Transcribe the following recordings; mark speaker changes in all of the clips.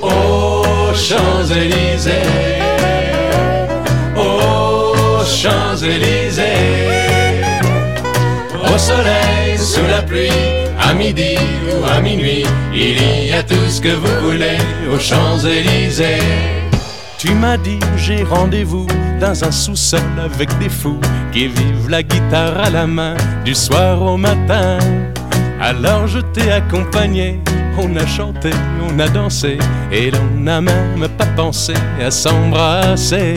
Speaker 1: Aux Champs-Élysées, aux Champs-Élysées, au soleil, sous la pluie, à midi ou à minuit, il y a tout ce que vous voulez aux Champs-Élysées. Tu m'as dit j'ai rendez-vous dans un sous-sol avec des fous qui vivent la guitare à la main du soir au matin. Alors je t'ai accompagné on a chanté, on a dansé, et l'on n'a même pas pensé à s'embrasser.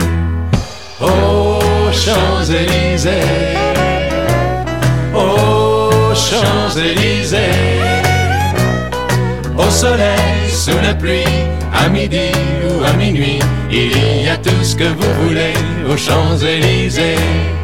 Speaker 1: Aux Champs-Élysées, aux Champs-Élysées, au soleil, sous la pluie, à midi ou à minuit, il y a tout ce que vous voulez aux Champs-Élysées.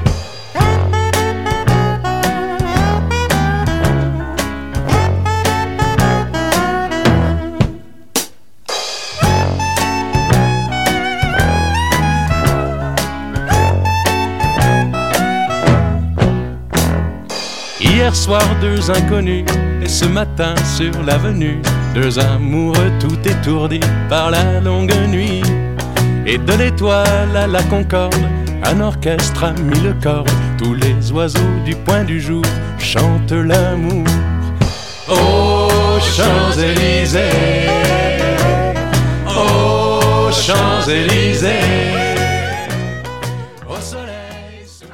Speaker 1: Hier soir, deux inconnus, et ce matin sur l'avenue, deux amoureux tout étourdis par la longue nuit. Et de l'étoile à la concorde, un orchestre a mis le corps. Tous les oiseaux du point du jour chantent l'amour. Aux Champs-Élysées, aux Champs-Élysées.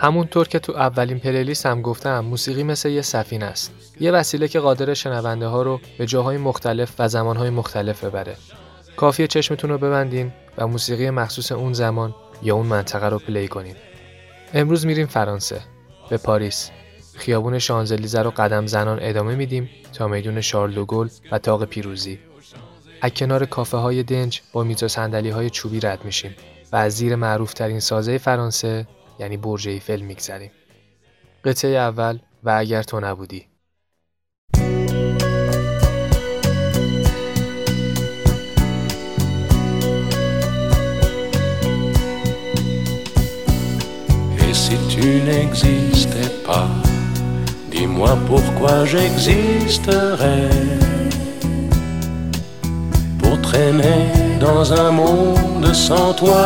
Speaker 2: همونطور که تو اولین پلیلیست هم گفتم موسیقی مثل یه سفینه است. یه وسیله که قادر شنونده ها رو به جاهای مختلف و زمانهای مختلف ببره. کافیه چشمتون رو ببندین و موسیقی مخصوص اون زمان یا اون منطقه رو پلی کنین. امروز میریم فرانسه به پاریس. خیابون شانزلیزه رو قدم زنان ادامه میدیم تا میدون شارل دوگل و تاق پیروزی. از کنار کافه های دنج با میز و صندلی های چوبی رد میشیم و از زیر معروف ترین سازه فرانسه یعنی برج ایفل میگذریم. قطعه اول و اگر تو نبودی
Speaker 1: Et si tu n'existais pas, dis-moi pourquoi j'existerais. Pour traîner dans un monde sans toi,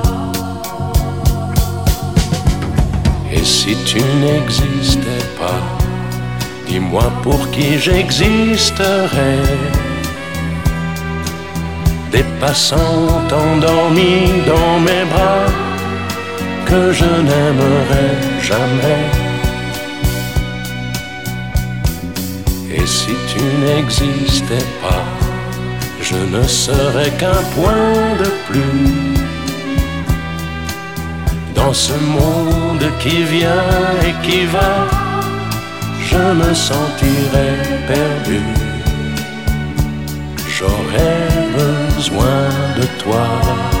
Speaker 1: Et si tu n'existais pas, dis-moi pour qui j'existerais. Des passants endormis dans mes bras que je n'aimerais jamais. Et si tu n'existais pas, je ne serais qu'un point de plus dans ce monde qui vient et qui va. Je me sentirais perdu. J'aurais besoin de toi.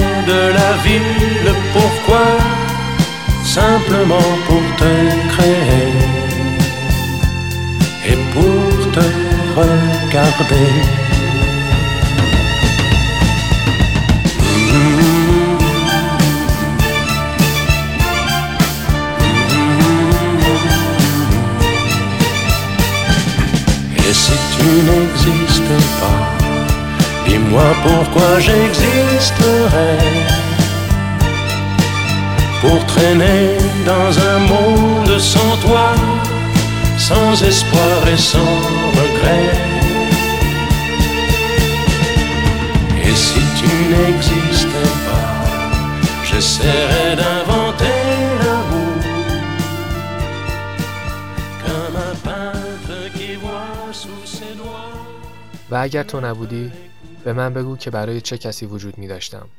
Speaker 1: de la ville, pourquoi Simplement pour te créer et pour te regarder? dis-moi pourquoi j'existerais. Pour traîner dans un monde sans toi, sans espoir et sans regret. Et si tu n'existais pas, j'essaierais d'inventer l'amour comme un peintre qui voit sous ses doigts.
Speaker 2: و اگر تو نبودی به من بگو که برای چه کسی وجود می داشتم.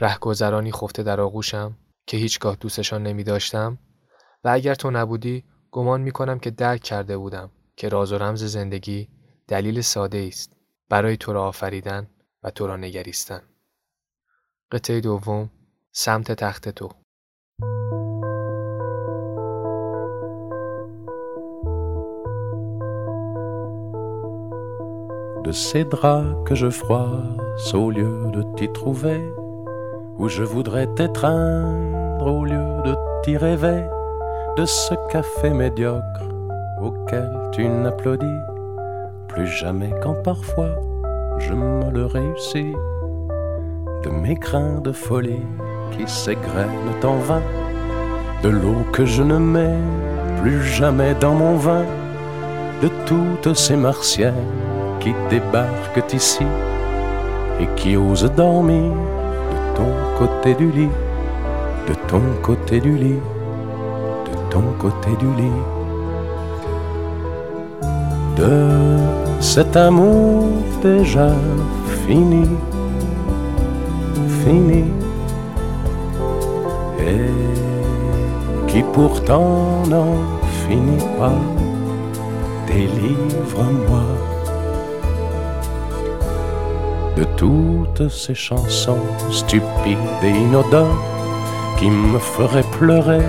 Speaker 2: رهگذرانی خفته در آغوشم که هیچگاه دوستشان نمی داشتم و اگر تو نبودی گمان می کنم که درک کرده بودم که راز و رمز زندگی دلیل ساده است برای تو را آفریدن و تو را نگریستن. قطعه دوم سمت تخت تو
Speaker 1: de ces draps que je froisse au lieu de t'y trouver, où je voudrais t'étreindre au lieu de t'y rêver, de ce café médiocre auquel tu n'applaudis plus jamais quand parfois je me le réussis, de mes grains de folie qui s'égrènent en vain, de l'eau que je ne mets plus jamais dans mon vin, de toutes ces martiennes qui débarquent ici et qui osent dormir de ton côté du lit, de ton côté du lit, de ton côté du lit. De cet amour déjà fini, fini, et qui pourtant n'en finit pas, délivre-moi de toutes ces chansons stupides et inodores qui me feraient pleurer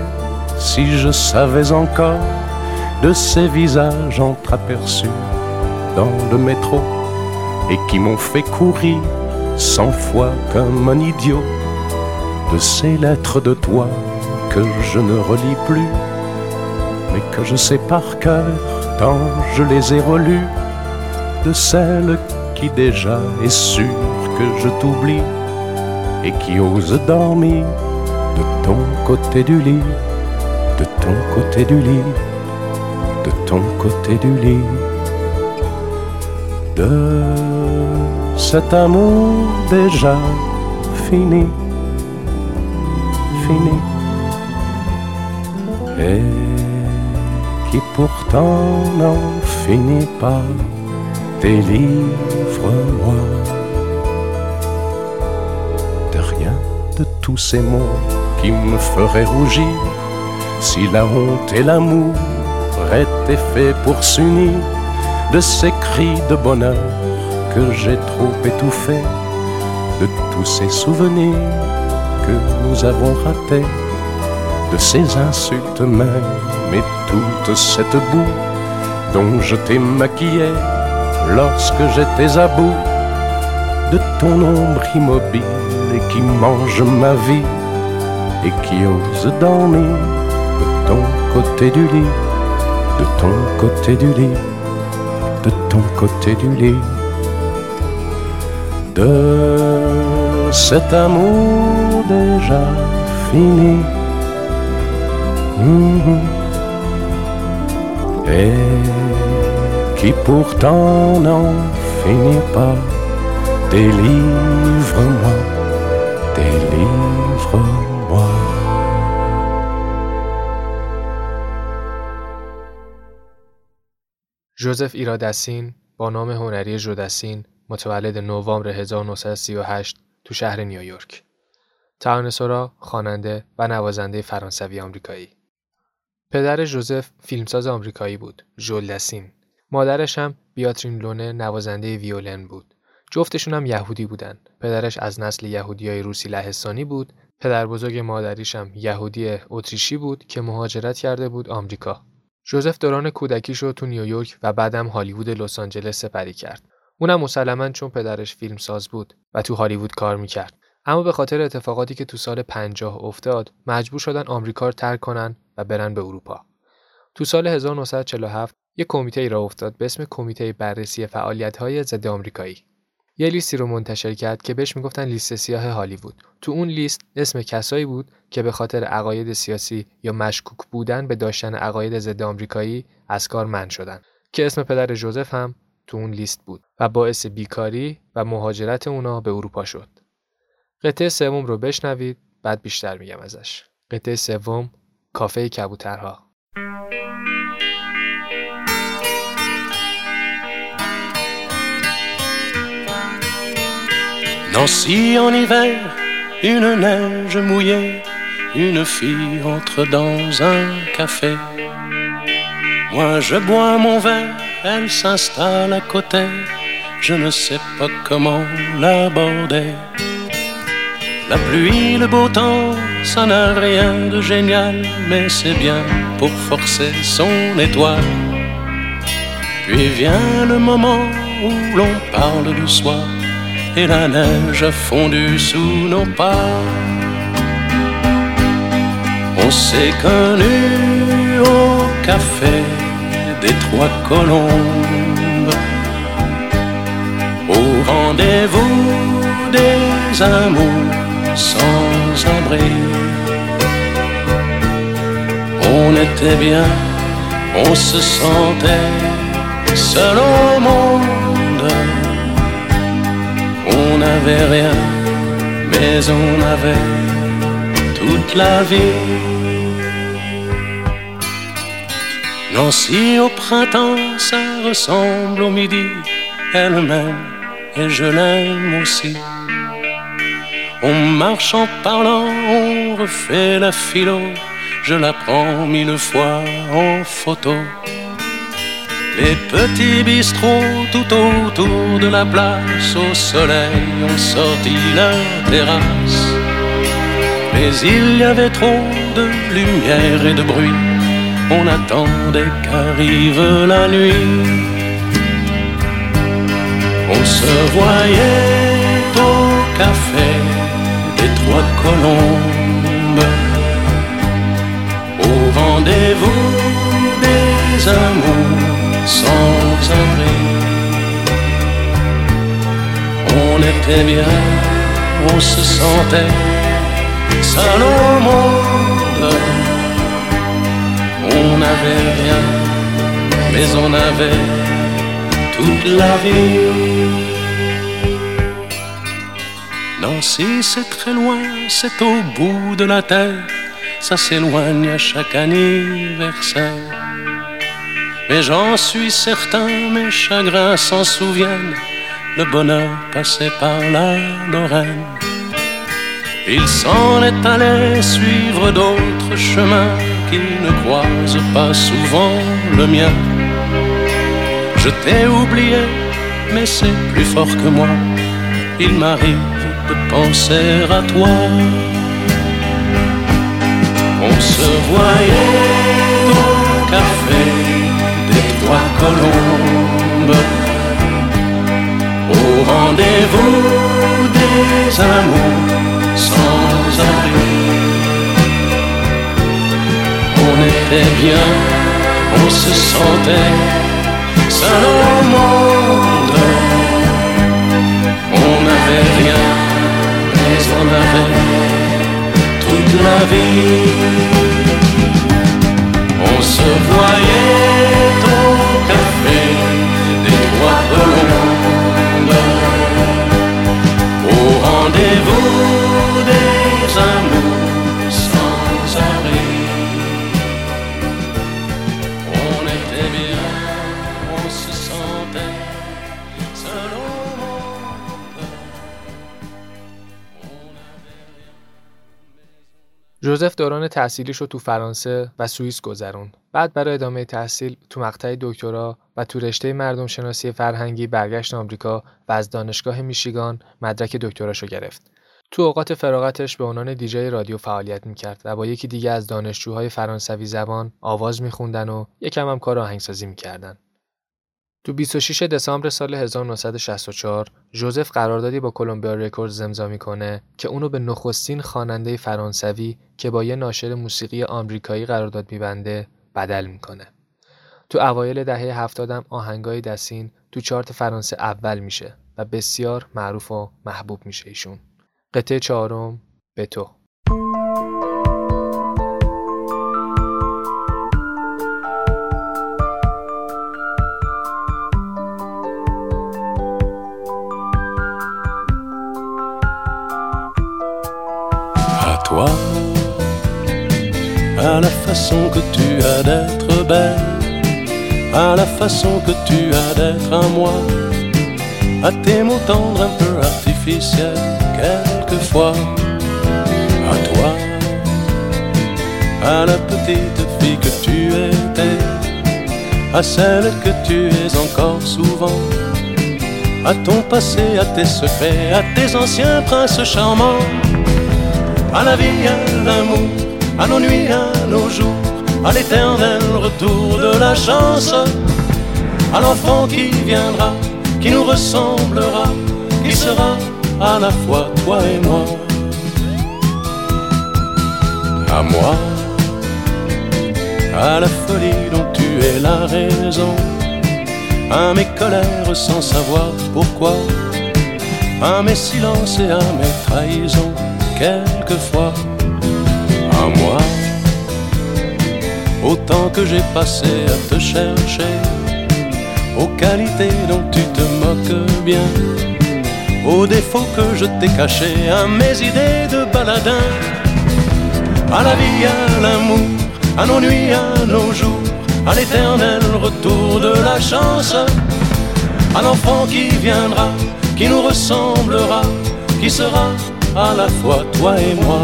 Speaker 1: si je savais encore de ces visages entreaperçus dans le métro et qui m'ont fait courir cent fois comme un idiot de ces lettres de toi que je ne relis plus mais que je sais par cœur tant je les ai relues de celles qui déjà est sûr que je t'oublie et qui ose dormir de ton côté du lit, de ton côté du lit, de ton côté du lit, de cet amour déjà fini, fini, et qui pourtant n'en finit pas délivre-moi de rien de tous ces mots qui me feraient rougir si la honte et l'amour étaient faits pour s'unir de ces cris de bonheur que j'ai trop étouffés de tous ces souvenirs que nous avons ratés de ces insultes même et toute cette boue dont je t'ai maquillé lorsque j'étais à bout de ton ombre immobile et qui mange ma vie et qui ose dormir de ton côté du lit, de ton côté du lit, de ton côté du lit, de cet amour déjà fini. Mhm. Et qui pourtant n'en finit pas. Délivre-moi, délivre-moi.
Speaker 2: ژوزف ایرادسین با نام هنری ژودسین متولد نوامبر 1938 تو شهر نیویورک. ترانه‌سرا، خواننده و نوازنده فرانسوی آمریکایی. پدر ژوزف فیلمساز آمریکایی بود، ژول دسین مادرش هم بیاترین لونه نوازنده ویولن بود. جفتشون هم یهودی بودن. پدرش از نسل یهودیای روسی لهستانی بود. پدر بزرگ مادریش هم یهودی اتریشی بود که مهاجرت کرده بود آمریکا. جوزف دوران کودکیش رو تو نیویورک و بعدم هالیوود لس آنجلس سپری کرد. اونم مسلما چون پدرش فیلمساز بود و تو هالیوود کار می‌کرد. اما به خاطر اتفاقاتی که تو سال 50 افتاد مجبور شدن آمریکا رو ترک کنن و برن به اروپا. تو سال 1947 یک کمیته ای را افتاد به اسم کمیته بررسی فعالیت‌های ضد آمریکایی. یه لیستی رو منتشر کرد که بهش می‌گفتن لیست سیاه هالیوود. تو اون لیست اسم کسایی بود که به خاطر عقاید سیاسی یا مشکوک بودن به داشتن عقاید ضد آمریکایی از کار من شدن که اسم پدر جوزف هم تو اون لیست بود و باعث بیکاری و مهاجرت اونا به اروپا شد. قطعه سوم رو بشنوید بعد بیشتر میگم ازش. قطعه سوم کافه کبوترها
Speaker 1: Nancy en hiver, une neige mouillée, une fille entre dans un café. Moi je bois mon verre, elle s'installe à côté, je ne sais pas comment l'aborder. La pluie, le beau temps, ça n'a rien de génial, mais c'est bien pour forcer son étoile. Puis vient le moment où l'on parle du soir et la neige a fondu sous nos pas. On s'est connus au café des Trois Colombes, au rendez-vous des amours sans abri. On était bien, on se sentait seul au monde. On n'avait rien, mais on avait toute la vie. Nancy au printemps, ça ressemble au midi. Elle m'aime et je l'aime aussi. On marche en parlant, on refait la philo. Je la prends mille fois en photo. Les petits bistrots tout autour de la place au soleil ont sorti leur terrasse. Mais il y avait trop de lumière et de bruit. On attendait qu'arrive la nuit. On se voyait au café des trois colombes. Au rendez-vous des amours sans abri. On était bien, on se sentait seul au monde. On n'avait rien, mais on avait toute la vie. Nancy, c'est très loin, c'est au bout de la terre, ça s'éloigne à chaque anniversaire. Mais j'en suis certain, mes chagrins s'en souviennent. Le bonheur passait par la Lorraine. Il s'en est allé suivre d'autres chemins qui ne croisent pas souvent le mien. Je t'ai oublié, mais c'est plus fort que moi. Il m'arrive de penser à toi. On se voyait trois colombes au rendez-vous des amours sans abri. On était bien, on se sentait seul au monde. On n'avait rien, mais on avait toute la vie. On se voyait
Speaker 2: جوزف دوران تحصیلیش رو تو فرانسه و سوئیس گذرون. بعد برای ادامه تحصیل تو مقطع دکترا و تو رشته مردم شناسی فرهنگی برگشت آمریکا و از دانشگاه میشیگان مدرک دکتراشو گرفت. تو اوقات فراغتش به عنوان دیجی رادیو فعالیت می‌کرد و با یکی دیگه از دانشجوهای فرانسوی زبان آواز میخوندن و یکم هم کار آهنگسازی می‌کردن. تو 26 دسامبر سال 1964 جوزف قراردادی با کلمبیا رکوردز امضا می‌کنه که اونو به نخستین خواننده فرانسوی که با یه ناشر موسیقی آمریکایی قرارداد میبنده بدل می‌کنه. تو اوایل دهه هفتادم آهنگای دسین تو چارت فرانسه اول میشه و بسیار معروف و محبوب میشه ایشون. قطعه چهارم به تو
Speaker 1: à la façon que tu as d'être belle, à la façon que tu as d'être à moi, à tes mots tendres un peu artificiels, quelquefois, à toi, à la petite fille que tu étais, à celle que tu es encore souvent. À ton passé, à tes secrets, à tes anciens princes charmants. À la vie, à l'amour, à nos nuits, à nos jours, à l'éternel retour de la chance, à l'enfant qui viendra, qui nous ressemblera, qui sera à la fois toi et moi. À moi, à la folie dont tu es la raison, à mes colères sans savoir pourquoi, à mes silences et à mes trahisons quelquefois à moi. Autant que j'ai passé à te chercher, aux qualités dont tu te moques bien, aux défauts que je t'ai cachés, à mes idées de baladin, à la vie, à l'amour, à nos nuits, à nos jours, à l'éternel retour de la chance, à l'enfant qui viendra, qui nous ressemblera, qui sera à la fois toi et moi.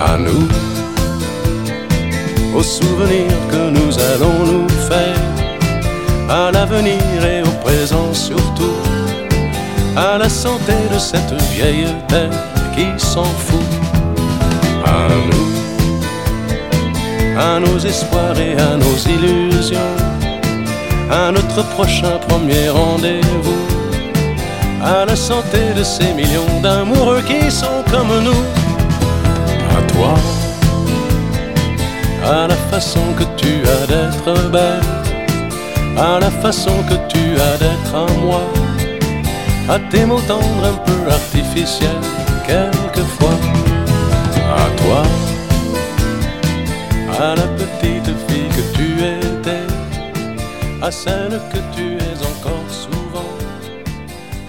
Speaker 1: À nous, aux souvenirs que nous allons nous faire, à l'avenir et au présent surtout, à la santé de cette vieille terre qui s'en fout. À nous, à nos espoirs et à nos illusions, à notre prochain premier rendez-vous à la santé de ces millions d'amoureux qui sont comme nous. À toi, à la façon que tu as d'être belle, à la façon que tu as d'être à moi, à tes mots tendres un peu artificiels quelquefois, à toi, à la petite fille que tu étais, à celle que tu es encore souvent,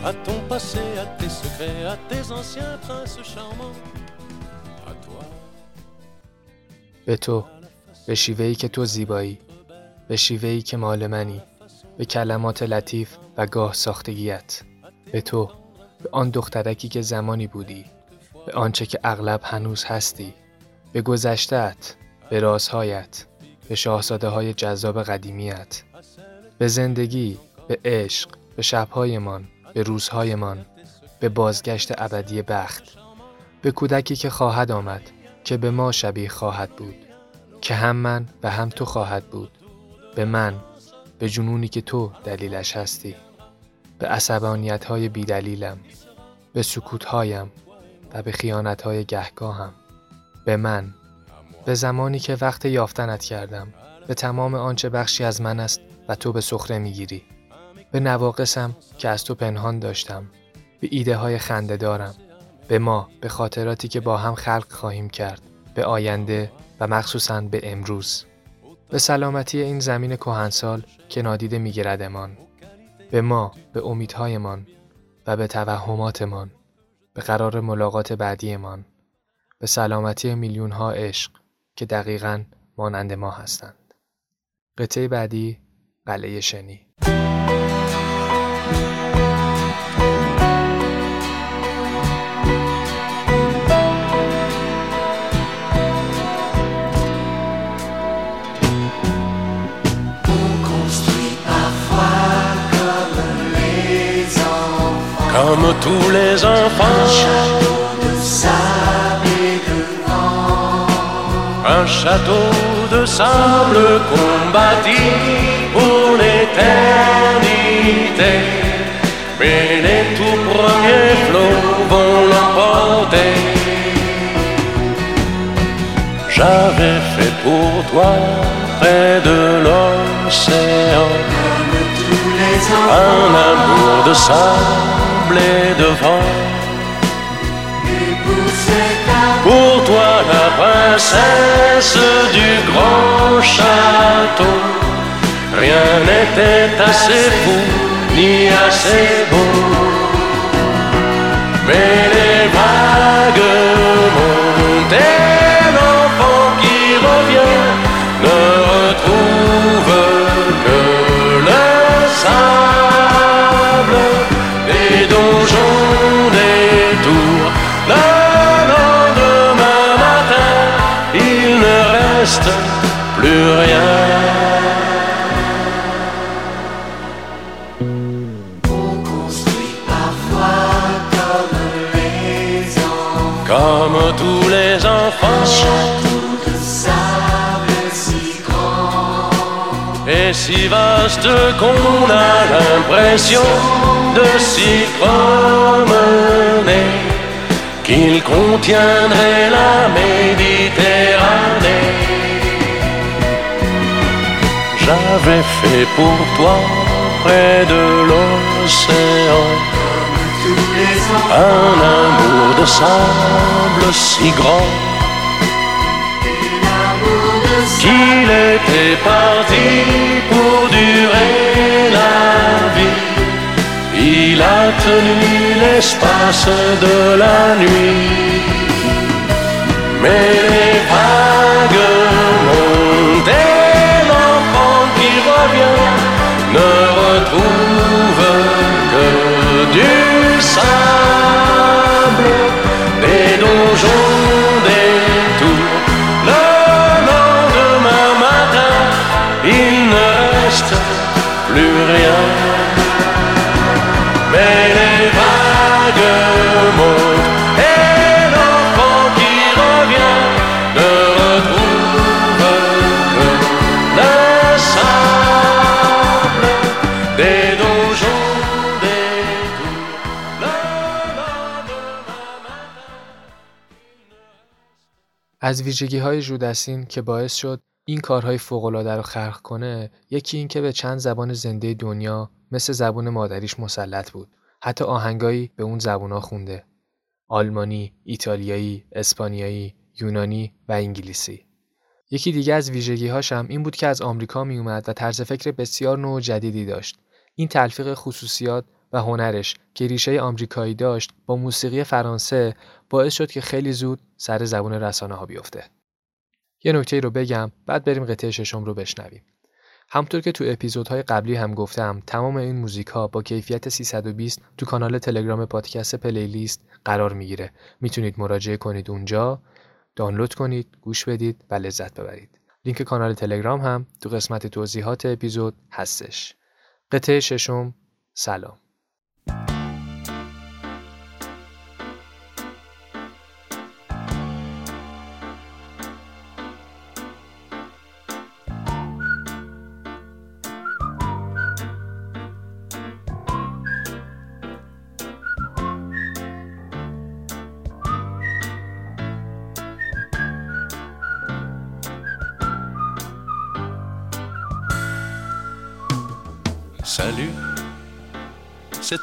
Speaker 1: à ton passé, à tes secrets, à tes anciens princes charmants. À toi.
Speaker 2: Et. به شیوهی که تو زیبایی به شیوهی که مال منی به کلمات لطیف و گاه ساختگیت به تو به آن دخترکی که زمانی بودی به آنچه که اغلب هنوز هستی به گذشتت به رازهایت به شاهزاده های جذاب قدیمیت به زندگی به عشق به شبهایمان به روزهایمان به بازگشت ابدی بخت به کودکی که خواهد آمد که به ما شبیه خواهد بود. که هم من و هم تو خواهد بود. به من به جنونی که تو دلیلش هستی. به عصبانیت های بیدلیلم به سکوت هایم و به خیانت های گهگاهم. به من به زمانی که وقت یافتنت کردم. به تمام آنچه بخشی از من است و تو به سخره می‌گیری. به نواقصم که از تو پنهان داشتم. به ایده های خنده دارم به ما به خاطراتی که با هم خلق خواهیم کرد. به آینده و مخصوصا به امروز. به سلامتی این زمین کهنسال که نادیده میگیردمان. به ما به امیدهایمان و به توهماتمان. به قرار ملاقات بعدیمان. به سلامتی میلیون ها عشق که دقیقا مانند ما هستند. قطعه بعدی قلعه شنی.
Speaker 1: Comme tous les enfants. Un château de sable combattit pour l'éternité. Mais les tout premiers flots vont l'emporter. J'avais fait pour toi près de l'océan un amour de sable et de vent. Pour toi, la princesse du grand château, rien n'était assez fou ni assez beau. Plus rien. Comme tous les enfants. Et si vaste qu'on a l'impression de s'y promener, qu'il contiendrait la Méditerranée. J'avais fait pour toi près de l'océan un amour de sable si grand qu'il était parti pour durer la vie. Il a tenu l'espace de la nuit, mais
Speaker 2: از ویژگی های جودسین که باعث شد این کارهای فوق‌العاده رو خلق کنه یکی این که به چند زبان زنده دنیا مثل زبون مادریش مسلط بود. حتی آهنگایی به اون زبونا خونده. آلمانی، ایتالیایی، اسپانیایی، یونانی و انگلیسی. یکی دیگه از ویژگی هم این بود که از آمریکا می اومد و طرز فکر بسیار نوع جدیدی داشت. این تلفیق خصوصیات و هنرش که ریشه آمریکایی داشت با موسیقی فرانسه باعث شد که خیلی زود سر زبون رسانه ها بیفته. یه نکته رو بگم بعد بریم قطعه ششم رو بشنویم. همطور که تو اپیزودهای قبلی هم گفتم تمام این موزیک ها با کیفیت 320 تو کانال تلگرام پادکست پلیلیست قرار می‌گیره. می‌تونید مراجعه کنید اونجا، دانلود کنید، گوش بدید و لذت ببرید. لینک کانال تلگرام هم تو قسمت توضیحات اپیزود هستش. قطعه ششم سلام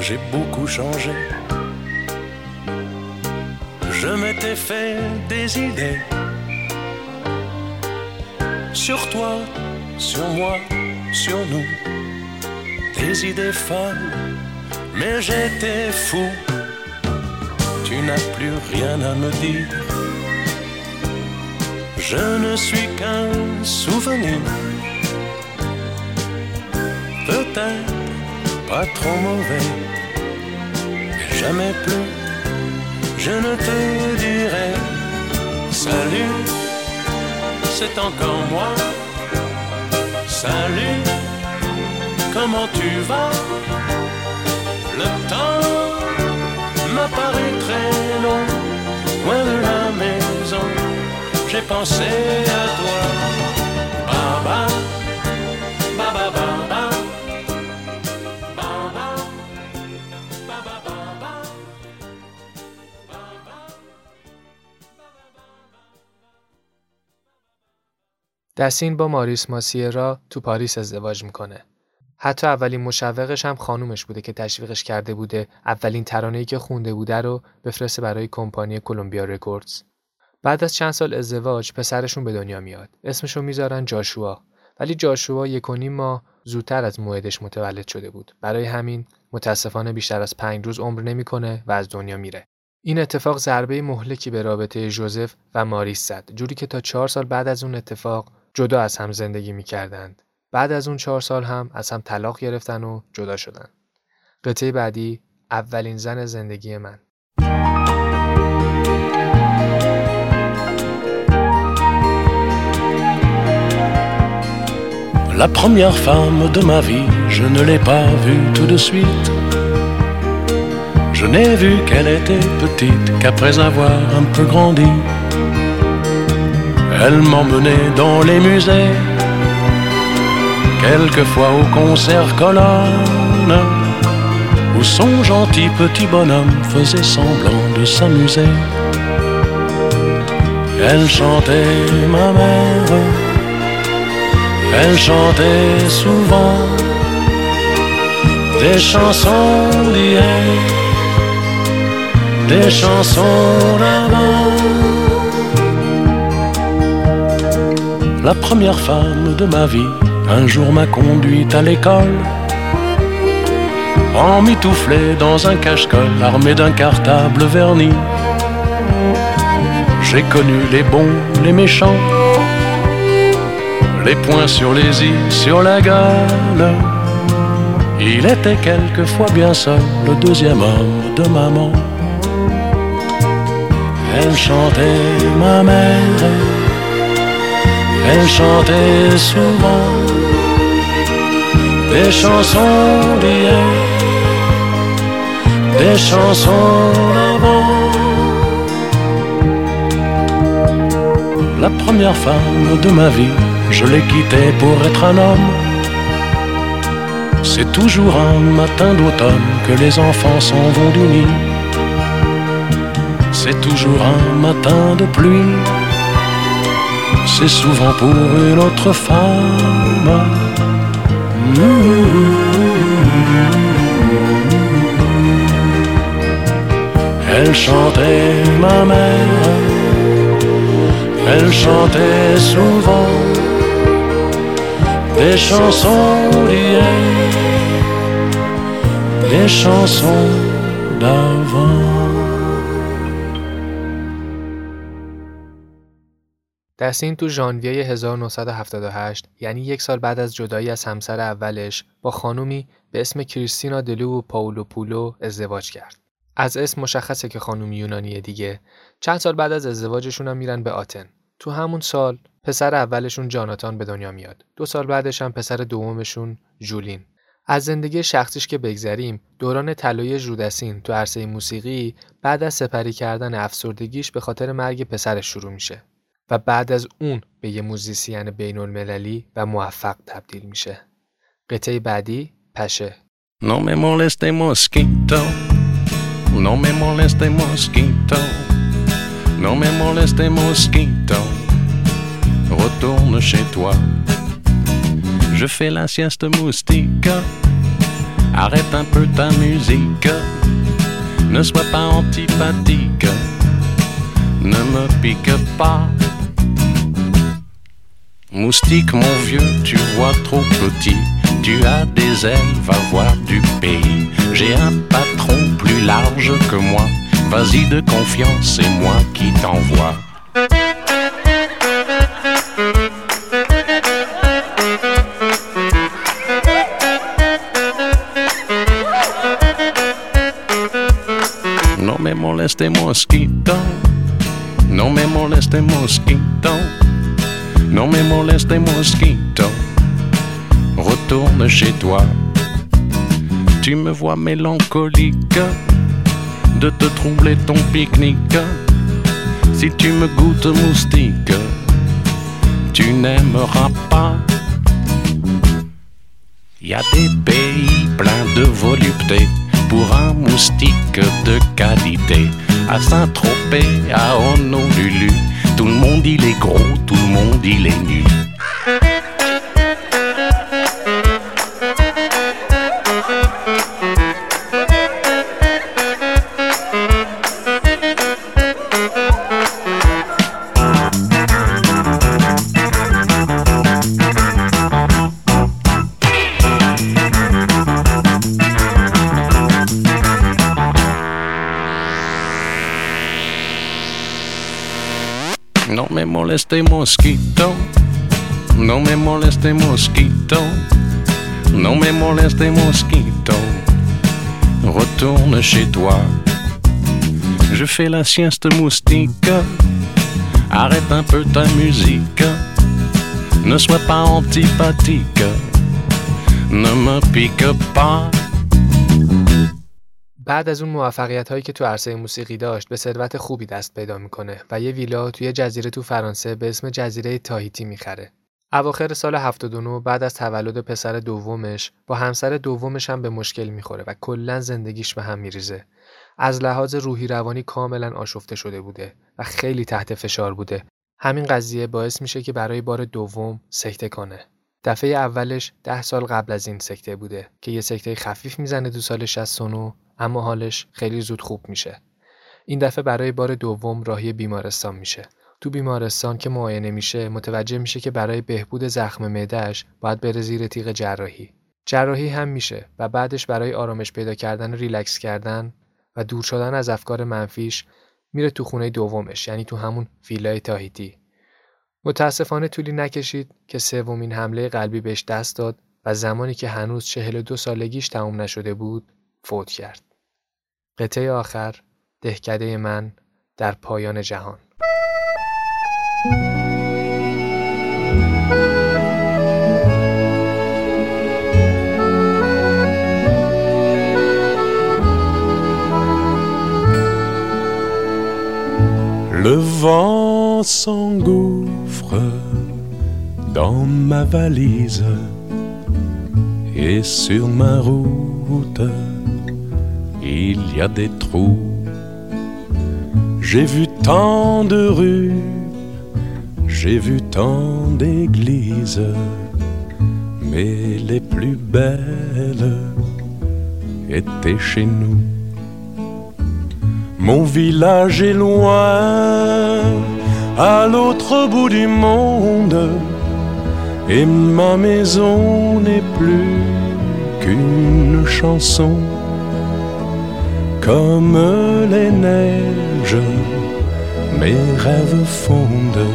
Speaker 1: J'ai beaucoup changé. Je m'étais fait des idées sur toi, sur moi, sur nous. Des idées folles, mais j'étais fou. Tu n'as plus rien à me dire. Je ne suis qu'un souvenir. Peut-être pas trop mauvais, mais jamais plus. Je ne te dirai salut, c'est encore moi. Salut, comment tu vas? Le temps m'a paru très long, loin de la maison. J'ai pensé à toi. Baba, baba, baba.
Speaker 2: دسین با ماریس ماسیرا تو پاریس ازدواج می‌کنه. حتی اولین مشوقش هم خانومش بوده که تشویقش کرده بوده اولین ترانه‌ای که خونده بوده رو بفرسته برای کمپانی کلمبیا رکوردز. بعد از چند سال ازدواج پسرشون به دنیا میاد. اسمشو می‌ذارن جاشوا. ولی جاشوا یک و ماه زودتر از موعدش متولد شده بود. برای همین متاسفانه بیشتر از پنج روز عمر نمی‌کنه و از دنیا میره. این اتفاق ضربه مهلکی به رابطه جوزف و ماریس زد. جوری که تا چهار سال بعد از اون اتفاق جدا از هم زندگی میکردند. بعد از اون چهار سال هم از هم طلاق گرفتن و جدا شدن. قطعه بعدی اولین زن زندگی من.
Speaker 1: La première femme de ma vie, je ne l'ai pas vue tout de suite. Je n'ai vu qu'elle était petite qu'après avoir un peu grandi. Elle m'emmenait dans les musées, quelquefois au concert colonne, où son gentil petit bonhomme faisait semblant de s'amuser. Elle chantait ma mère, elle chantait souvent des chansons d'hier, des chansons d'avant. Première femme de ma vie, un jour m'a conduite à l'école. Emmitouflé dans un cache-colle armé d'un cartable verni. J'ai connu les bons, les méchants, les poings sur les i, sur la gueule. Il était quelquefois bien seul, le deuxième homme de maman. Elle chantait ma mère, elle chantait souvent des chansons d'hier, des chansons d'avant. La première femme de ma vie, je l'ai quittée pour être un homme. C'est toujours un matin d'automne que les enfants s'en vont du nid. C'est toujours un matin de pluie. C'est souvent pour une autre femme. Elle chantait ma mère, elle chantait souvent des chansons d'hier, des chansons d'avant.
Speaker 2: دستین تو ژانویه 1978 یعنی یک سال بعد از جدایی از همسر اولش با خانومی به اسم کریستینا دلو و پاولو پولو ازدواج کرد. از اسم مشخصه که خانوم یونانیه دیگه. چند سال بعد از ازدواجشون هم میرن به آتن. تو همون سال پسر اولشون جاناتان به دنیا میاد. دو سال بعدش هم پسر دومشون جولین. از زندگی شخصیش که بگذریم دوران طلایی جودسین تو عرصه موسیقی بعد از سپری کردن افسردگیش به خاطر مرگ پسرش شروع میشه و بعد از اون به یه موزیسین بین المللی و موفق تبدیل میشه. قطعه بعدی پشه.
Speaker 1: No me moleste mosquito, no me moleste mosquito, no me moleste mosquito, retourne chez toi. Je fais la sieste moustique, arrête un peu ta musique, ne sois pas antipathique, ne me pique pas. Moustique, mon vieux, tu vois trop petit. Tu as des ailes, va voir du pays. J'ai un patron plus large que moi. Vas-y de confiance, c'est moi qui t'envoie. No me moleste mosquito, no me moleste mosquito. Non me moleste mosquito, retourne chez toi. Tu me vois mélancolique de te troubler ton pique-nique. Si tu me goûtes moustique, tu n'aimeras pas. Y a des pays pleins de volupté pour un moustique de qualité. À Saint-Tropez, à Honolulu, tout le monde il est gros, tout le monde il est nu. Moleste mosquito, no me moleste mosquito, no me moleste mosquito, retourne chez toi. Je fais la sieste moustique, arrête un peu ta musique, ne sois pas antipathique, ne me pique pas.
Speaker 2: بعد از اون موفقیت هایی که تو عرصه موسیقی داشت به ثروت خوبی دست پیدا می‌کنه و یه ویلا توی جزیره تو فرانسه به اسم جزیره تاهیتی می‌خره. اواخر سال 79 بعد از تولد پسر دومش با همسر دومش هم به مشکل می‌خوره و کلا زندگیش به هم میریزه. از لحاظ روحی روانی کاملا آشفته شده بوده و خیلی تحت فشار بوده. همین قضیه باعث میشه که برای بار دوم سکته کنه. دفعه اولش ده سال قبل از این سکته بوده که یه سکته خفیف می‌زنه تو سال 69 اما حالش خیلی زود خوب میشه. این دفعه برای بار دوم راهی بیمارستان میشه. تو بیمارستان که معاینه میشه متوجه میشه که برای بهبود زخم معدهش باید بره زیر تیغ جراحی. جراحی هم میشه و بعدش برای آرامش پیدا کردن و ریلکس کردن و دور شدن از افکار منفیش میره تو خونه دومش یعنی تو همون ویلای تاهیتی. متاسفانه طولی نکشید که سومین حمله قلبی بهش دست داد و زمانی که هنوز 42 سالگیش تموم نشده بود فوت کرد. قطعه آخر دهکده من در پایان جهان
Speaker 1: Le vent s'engouffre dans ma valise et sur ma route il y a des trous. J'ai vu tant de rues, j'ai vu tant d'églises, mais les plus belles étaient chez nous. Mon village est loin, à l'autre bout du monde, et ma maison n'est plus qu'une chanson. Comme les neiges, mes rêves fondent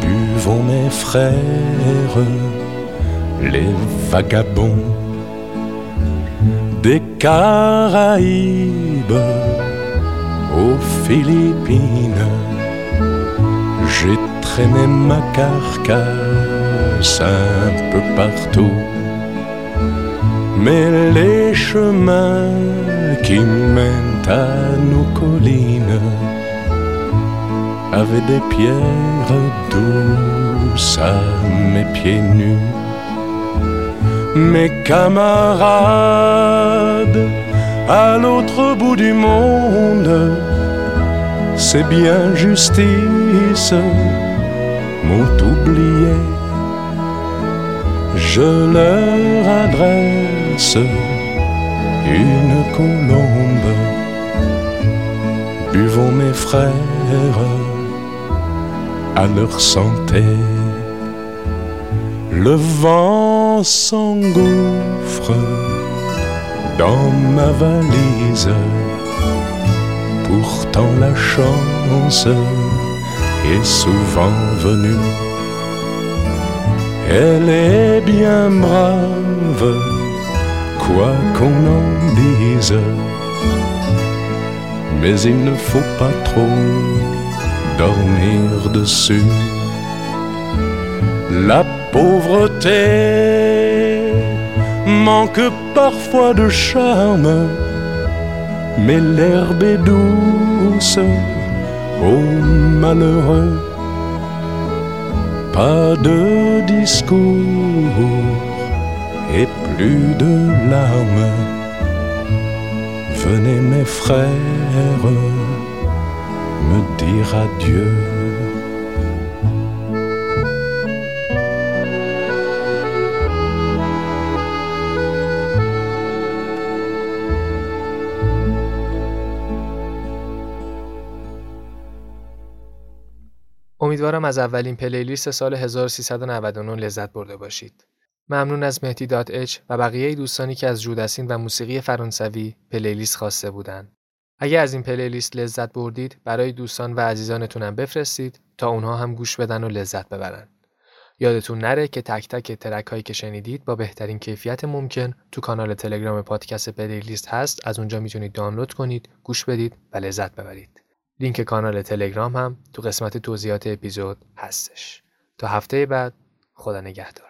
Speaker 1: buvons mes frères, les vagabonds des Caraïbes aux Philippines. J'ai traîné ma carcasse un peu partout. Mais les chemins qui mènent à nos collines avaient des pierres douces à mes pieds nus. Mes camarades à l'autre bout du monde, c'est bien justice, m'ont oublié. Je leur adresse une colombe. Buvons mes frères à leur santé. Le vent s'engouffre dans ma valise. Pourtant la chance est souvent venue. Elle est bien brave, quoi qu'on en dise. Mais il ne faut pas trop dormir dessus. La pauvreté manque parfois de charme, mais l'herbe est douce aux malheureux. Pas de discours plus de larmes. Venez mes frères me dire adieu.
Speaker 2: امیدوارم از اولین پلیلیست سال 1399 لذت برده باشید. ممنون از مهدی دات اچ و بقیه دوستانی که از جودسین و موسیقی فرانسوی پلیلیست خواسته بودند. اگر از این پلیلیست لذت بردید برای دوستان و عزیزانتونم بفرستید تا اونها هم گوش بدن و لذت ببرن. یادتون نره که تک تک ترک هایی که شنیدید با بهترین کیفیت ممکن تو کانال تلگرام پادکست پلیلیست هست از اونجا می‌تونید دانلود کنید، گوش بدید و لذت ببرید. لینک کانال تلگرام هم تو قسمت توضیحات اپیزود هستش. تا هفته بعد خدا نگهدار.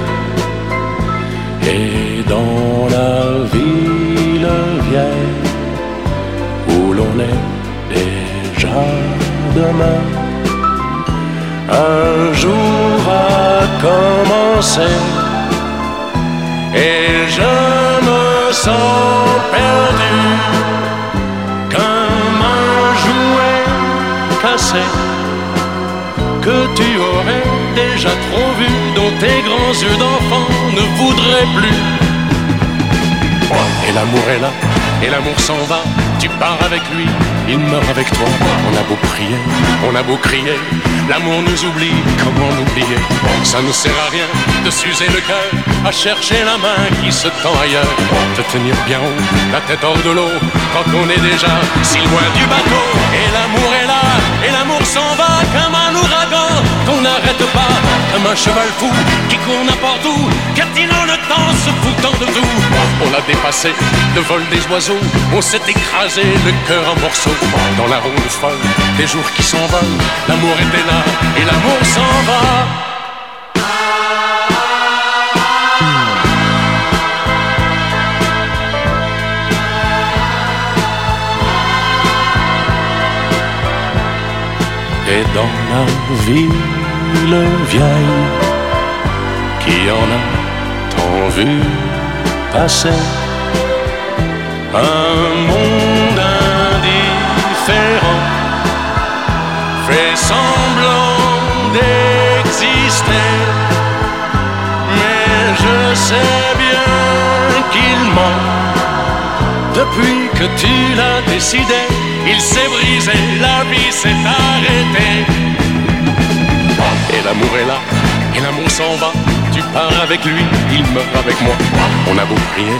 Speaker 1: un jour a commencé et je me sens perdu comme un jouet cassé que tu aurais déjà trop vu dont tes grands yeux d'enfant ne voudraient plus. Et l'amour est là, et l'amour s'en va, tu pars avec lui, il meurt avec toi. On a beau prier, on a beau crier, l'amour nous oublie, comment l'oublier? Ça ne sert à rien de s'user le cœur, à chercher la main qui se tend ailleurs, de tenir bien haut, la tête hors de l'eau, quand on est déjà si loin du bateau. Et l'amour est là, et l'amour s'en va comme un ouragan qu'on n'arrête pas, comme un cheval fou qui court n'importe où, Cartinant le temps, se foutant de tout? On a dépassé le vol des oiseaux, on s'est écrasé le cœur en morceaux. Dans la ronde folle des jours qui s'envolent, l'amour était là et l'amour s'en va. Et dans la ville vieille qui en a tant vu passer un monde semblant d'exister. Mais je sais bien qu'il ment. Depuis que tu l'as décidé, il s'est brisé, la vie s'est arrêtée. Et l'amour est là, et l'amour s'en va tu pars avec lui, il meurt avec moi. On a beau prier,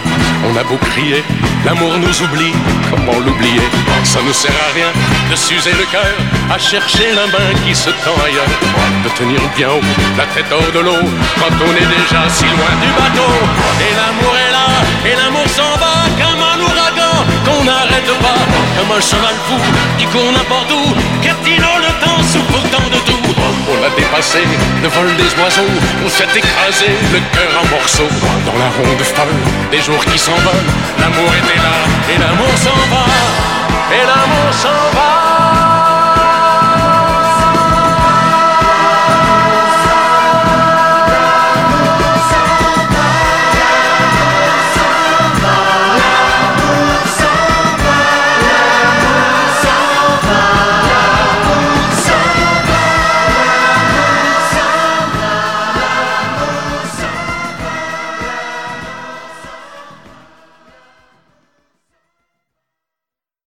Speaker 1: on a beau crier, l'amour nous oublie, comment l'oublier? Ça ne sert à rien de s'user le cœur, à chercher la main qui se tend ailleurs, de tenir bien haut, la tête hors de l'eau, quand on est déjà si loin du bateau. Et l'amour est là, et l'amour s'en va comme un ouragan qu'on n'arrête pas, comme un cheval fou qui court n'importe où, souffre pourtant de tout. On l'a dépassé, le vol des oiseaux, on s'est écrasé, le cœur en morceaux. Dans la ronde folle, des jours qui s'envolent, l'amour était là, et l'amour s'en va, et l'amour s'en va.